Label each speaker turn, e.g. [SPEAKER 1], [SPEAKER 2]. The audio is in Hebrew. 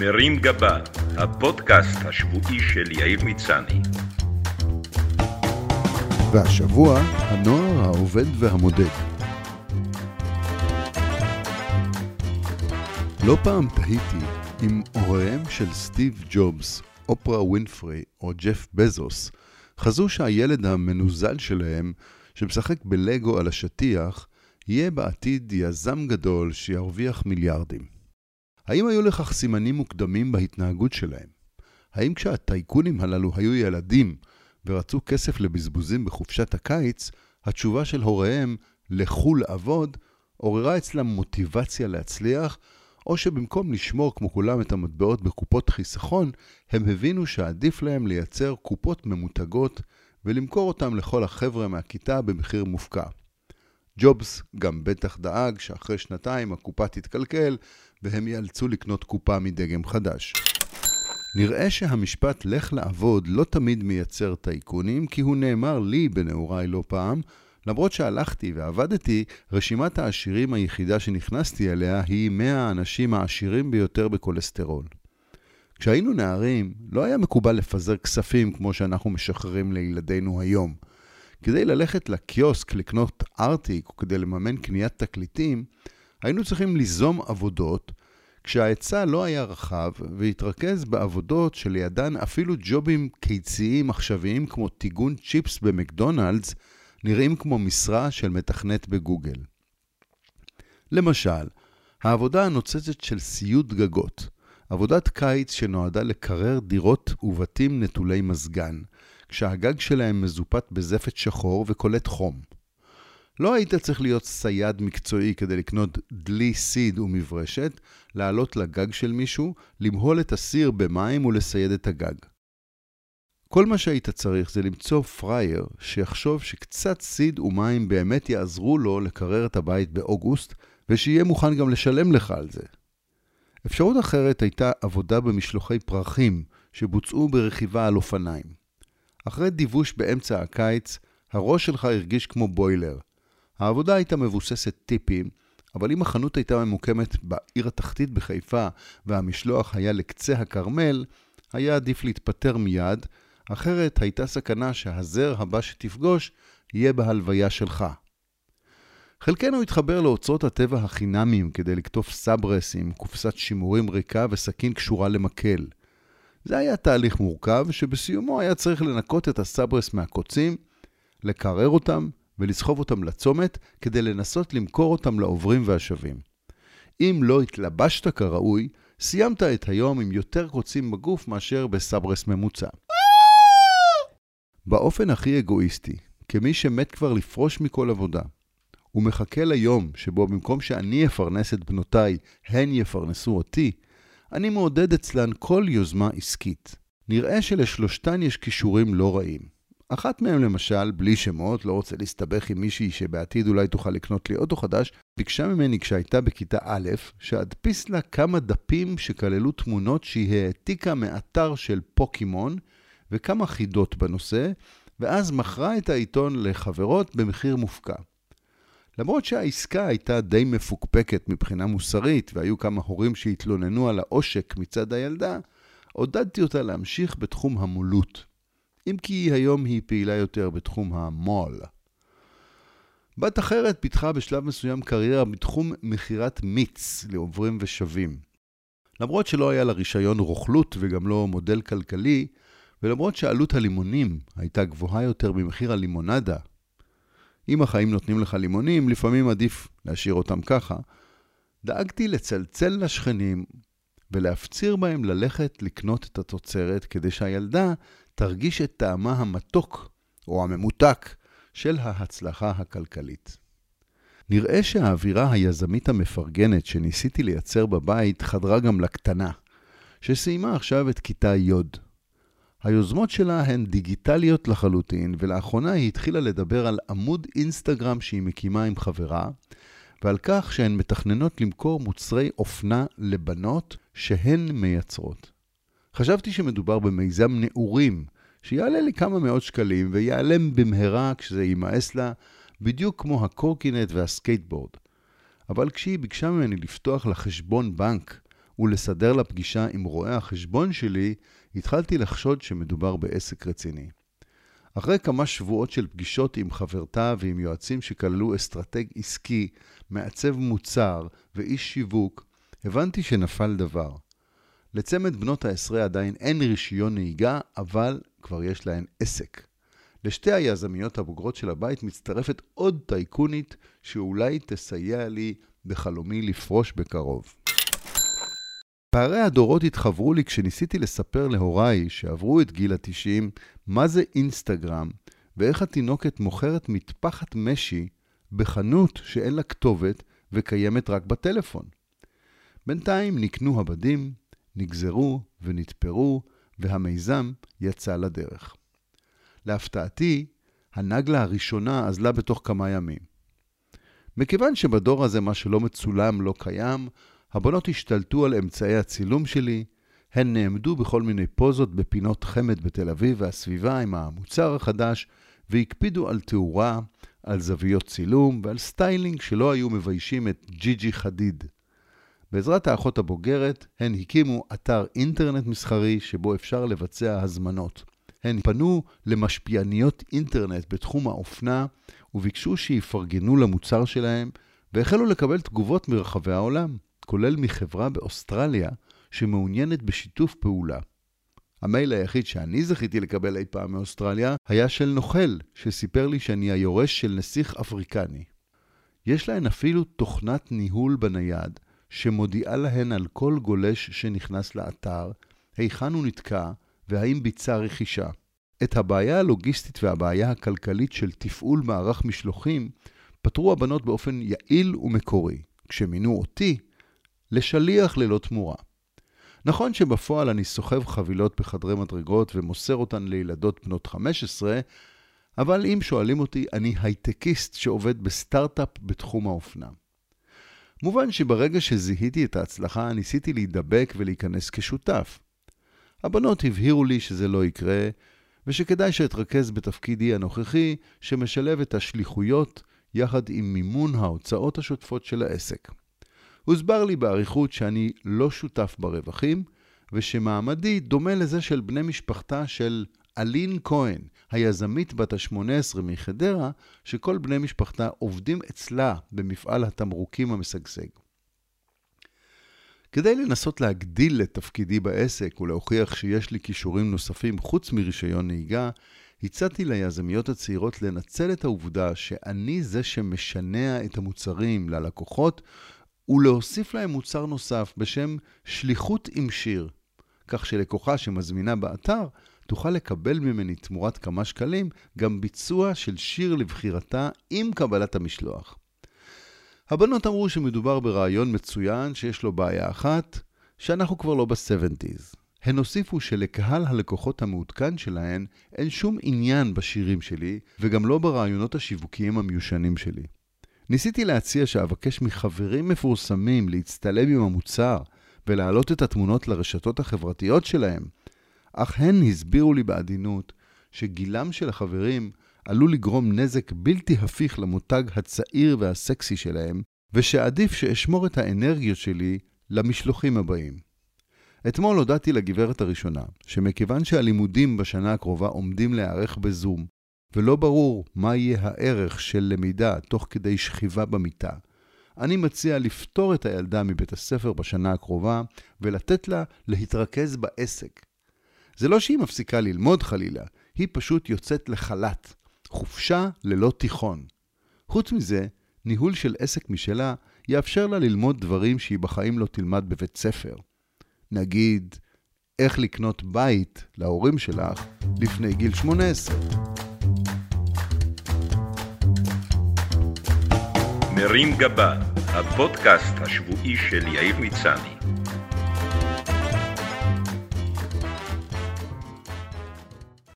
[SPEAKER 1] מרים גבה, הפודקאסט השבועי של יאיר מצני.
[SPEAKER 2] והשבוע, הנוער העובד והמודד. לא פעם תהיתי אם הוריהם של סטיב ג'ובס, אופרה ווינפרי או ג'ף בזוס חזו שהילד המנוזל שלהם, שמשחק בלגו על השטיח, יהיה בעתיד יזם גדול שירוויח מיליארדים. האם היו לכך סימנים מוקדמים בהתנהגות שלהם? האם כשהטייקונים הללו היו ילדים ורצו כסף לבזבוזים בחופשת הקיץ, התשובה של הוריהם, לכו לעבוד, עוררה אצלם מוטיבציה להצליח, או שבמקום לשמור כמו כולם את המטבעות בקופות חיסכון, הם הבינו שעדיף להם לייצר קופות ממותגות ולמכור אותם לכל החבר'ה מהכיתה במחיר מופקע. ג'ובס גם בטח דאג שאחרי שנתיים הקופה תתקלקל והם ייאלצו לקנות קופה מדגם חדש. נראה שהמשפט לך לעבוד לא תמיד מייצר טייקונים, כי הוא נאמר לי בנעוריי לא פעם, למרות שהלכתי ועבדתי, רשימת העשירים היחידה שנכנסתי אליה היא 100 האנשים העשירים ביותר בכולסטרול. כשהיינו נערים, לא היה מקובל לפזר כספים כמו שאנחנו משחררים לילדינו היום. כדי ללכת לקיוסק לקנות ארטיק או כדי לממן קניית תקליטים, היינו צריכים ליזום עבודות, כשההיצע לא היה רחב והתרכז בעבודות שלידן אפילו ג'ובים קיציים עכשוויים כמו טיגון צ'יפס במקדונלדס, נראים כמו משרה של מתכנת בגוגל. למשל, העבודה הנוצצת של סיוד גגות, עבודת קיץ שנועדה לקרר דירות ובתים נטולי מזגן, כשהגג שלהם מזופת בזפת שחור וקולט חום. לא היית צריך להיות סייד מקצועי כדי לקנות דלי סיד ומברשת, לעלות לגג של מישהו, למהול את הסיד במים ולסייד את הגג. כל מה שהיית צריך זה למצוא פרייר שיחשוב שקצת סיד ומים באמת יעזרו לו לקרר את הבית באוגוסט, ושיהיה מוכן גם לשלם לך על זה. אפשרות אחרת הייתה עבודה במשלוחי פרחים שבוצעו ברכיבה על אופניים. אחרי דיווש באמצע הקיץ, הראש שלך הרגיש כמו בוילר. העבודה הייתה מבוססת טיפים, אבל אם החנות הייתה ממוקמת בעיר התחתית בחיפה והמשלוח היה לקצה הכרמל, היה עדיף להתפטר מיד, אחרת הייתה סכנה שהזר הבא שתפגוש יהיה בהלוויה שלך. חלקנו התחבר לאוצרות הטבע החינמיים כדי לקטוף סברס עם קופסת שימורים ריקה וסכין קשורה למקל. זה היה תהליך מורכב שבסיומו היה צריך לנקות את הסברס מהקוצים, לקרר אותם ולסחוב אותם לצומת כדי לנסות למכור אותם לעוברים והשבים. אם לא התלבשת כראוי, סיימת את היום עם יותר קוצים בגוף מאשר בסברס ממוצע. באופן הכי אגואיסטי, כמי שמת כבר לפרוש מכל עבודה, ומחכה ליום שבו במקום שאני אפרנס את בנותיי, הן יפרנסו אותי, אני מעודד אצלן כל יוזמה עסקית. נראה שלשלושתן יש כישורים לא רעים. אחת מהן למשל, בלי שמות, לא רוצה להסתבך עם מישהי שבעתיד אולי תוכל לקנות לי אוטו חדש, ביקשה ממני כשהייתה בכיתה א', שאדפיס לה כמה דפים שכללו תמונות שהיא העתיקה מאתר של פוקימון, וכמה חידות בנושא, ואז מכרה את העיתון לחברות במחיר מופקע. למרות שהעסקה הייתה די מפוקפקת מבחינה מוסרית, והיו כמה הורים שהתלוננו על העושק מצד הילדה, עודדתי אותה להמשיך בתחום המולות. אם כי היום היא פעילה יותר בתחום המו"ל. בת אחרת פיתחה בשלב מסוים קריירה בתחום מכירת מיץ לעוברים ושבים. למרות שלא היה לה רישיון רוכלות וגם לא מודל כלכלי, ולמרות שעלות הלימונים הייתה גבוהה יותר ממחיר הלימונדה, אם החיים נותנים לך לימונים, לפעמים עדיף להשאיר אותם ככה, דאגתי לצלצל לשכנים ולהפציר בהם ללכת לקנות את התוצרת כדי שהילדה תרגיש את טעמה המתוק או הממותק של ההצלחה הכלכלית. נראה שהאווירה היזמית המפרגנת שניסיתי לייצר בבית חדרה גם לקטנה, שסיימה עכשיו את כיתה י'. היוזמות שלה הן דיגיטליות לחלוטין, ולאחרונה היא התחילה לדבר על עמוד אינסטגרם שהיא מקימה עם חברה, ועל כך שהן מתכננות למכור מוצרי אופנה לבנות שהן מייצרות. חשבתי שמדובר במיזם נעורים, שיעלה לי כמה מאות שקלים ויעלם במהרה כשזה יימאס לה, בדיוק כמו הקורקינט והסקייטבורד. אבל כשהיא ביקשה ממני לפתוח לה חשבון בנק ולסדר לה פגישה עם רואה החשבון שלי, התחלתי לחשוד שמדובר בעסק רציני. אחרי כמה שבועות של פגישות עם חברתה ועם יועצים שכללו אסטרטג עסקי, מעצב מוצר ואיש שיווק, הבנתי שנפל דבר. לצמד בנות העשרה עדיין אין רישיון נהיגה, אבל כבר יש להן עסק. לשתי היזמיות הבוגרות של הבית מצטרפת עוד טייקונית שאולי תסייע לי בחלומי לפרוש בקרוב. פערי הדורות התחברו לי כשניסיתי לספר להוריי שעברו את גיל ה-90 מה זה אינסטגרם ואיך התינוקת מוכרת מטפחת משי בחנות שאין לה כתובת וקיימת רק בטלפון. בינתיים נקנו הבדים, נגזרו ונתפרו, והמיזם יצא לדרך. להפתעתי, הנגלה הראשונה אזלה בתוך כמה ימים. מכיוון שבדור הזה מה שלא מצולם לא קיים, הבנות השתלטו על אמצעי הצילום שלי, הן נעמדו בכל מיני פוזות בפינות חמד בתל אביב והסביבה עם המוצר החדש, והקפידו על תאורה, על זוויות צילום ועל סטיילינג שלא היו מביישים את ג'י-ג'י חדיד. בעזרת האחות הבוגרת, הן הקימו אתר אינטרנט מסחרי שבו אפשר לבצע הזמנות. הן פנו למשפיעניות אינטרנט בתחום האופנה וביקשו שיפרגנו למוצר שלהם, והחלו לקבל תגובות מרחבי העולם, כולל מחברה באוסטרליה שמעוניינת בשיתוף פעולה. המייל היחיד שאני זכיתי לקבל אי פעם מאוסטרליה היה של נוכל, שסיפר לי שאני היורש של נסיך אפריקני. יש להן אפילו תוכנת ניהול בנייד, שמודיעה להן על כל גולש שנכנס לאתר, היכן הוא נתקע והאם ביצע רכישה. את הבעיה הלוגיסטית והבעיה הכלכלית של תפעול מערך משלוחים פתרו הבנות באופן יעיל ומקורי, כשמינו אותי לשליח ללא תמורה. נכון שבפועל אני סוחב חבילות בחדרי מדרגות ומוסר אותן לילדות בנות 15, אבל אם שואלים אותי, אני הייטקיסט שעובד בסטארט-אפ בתחום האופנה. מובן שברגע שזיהיתי את ההצלחה, ניסיתי להידבק ולהיכנס כשותף. הבנות הבהירו לי שזה לא יקרה, ושכדאי שאתרכז בתפקידי הנוכחי, שמשלב את השליחויות יחד עם מימון ההוצאות השוטפות של העסק. הוסבר לי באריכות שאני לא שותף ברווחים, ושמעמדי דומה לזה של בני משפחתה של אלין כהן, היזמית בת ה-18 מחדרה, שכל בני משפחתה עובדים אצלה במפעל התמרוקים המשגשג. כדי לנסות להגדיל את תפקידי בעסק ולהוכיח שיש לי כישורים נוספים חוץ מרישיון נהיגה, הצעתי ליזמיות הצעירות לנצל את העובדה שאני זה שמשנע את המוצרים ללקוחות ולהוסיף להם מוצר נוסף בשם שליחות עם שיר, כך שלקוחה שמזמינה באתר תוכל לקבל ממני תמורת כמה שקלים גם ביצוע של שיר לבחירתה עם קבלת המשלוח. הבנות אמרו שמדובר ברעיון מצוין שיש לו בעיה אחת, שאנחנו כבר לא ב-70's. הן הוסיפו שלקהל הלקוחות המעודכן שלהן אין שום עניין בשירים שלי, וגם לא ברעיונות השיווקיים המיושנים שלי. ניסיתי להציע שאבקש מחברים מפורסמים להצטלם עם המוצר ולהעלות את התמונות לרשתות החברתיות שלהם, אך הן הסבירו לי בעדינות שגילם של החברים עלול לגרום נזק בלתי הפיך למותג הצעיר והסקסי שלהם, ושעדיף שאשמור את האנרגיות שלי למשלוחים הבאים. אתמול הודעתי לגברת הראשונה, שמכיוון שהלימודים בשנה הקרובה עומדים להיערך בזום, ולא ברור מה יהיה הערך של למידה תוך כדי שכיבה במיטה, אני מציע לפטור את הילדה מבית הספר בשנה הקרובה ולתת לה להתרכז בעסק. זה לא שהיא מפסיקה ללמוד חלילה, היא פשוט יוצאת לחל"ת, חופשה ללא תיכון. חוץ מזה, ניהול של עסק משלה יאפשר לה ללמוד דברים שהיא בחיים לא תלמד בבית ספר. נגיד, איך לקנות בית להורים שלך לפני גיל 18.
[SPEAKER 1] מרים גבה, הפודקאסט השבועי של יאיר מצני.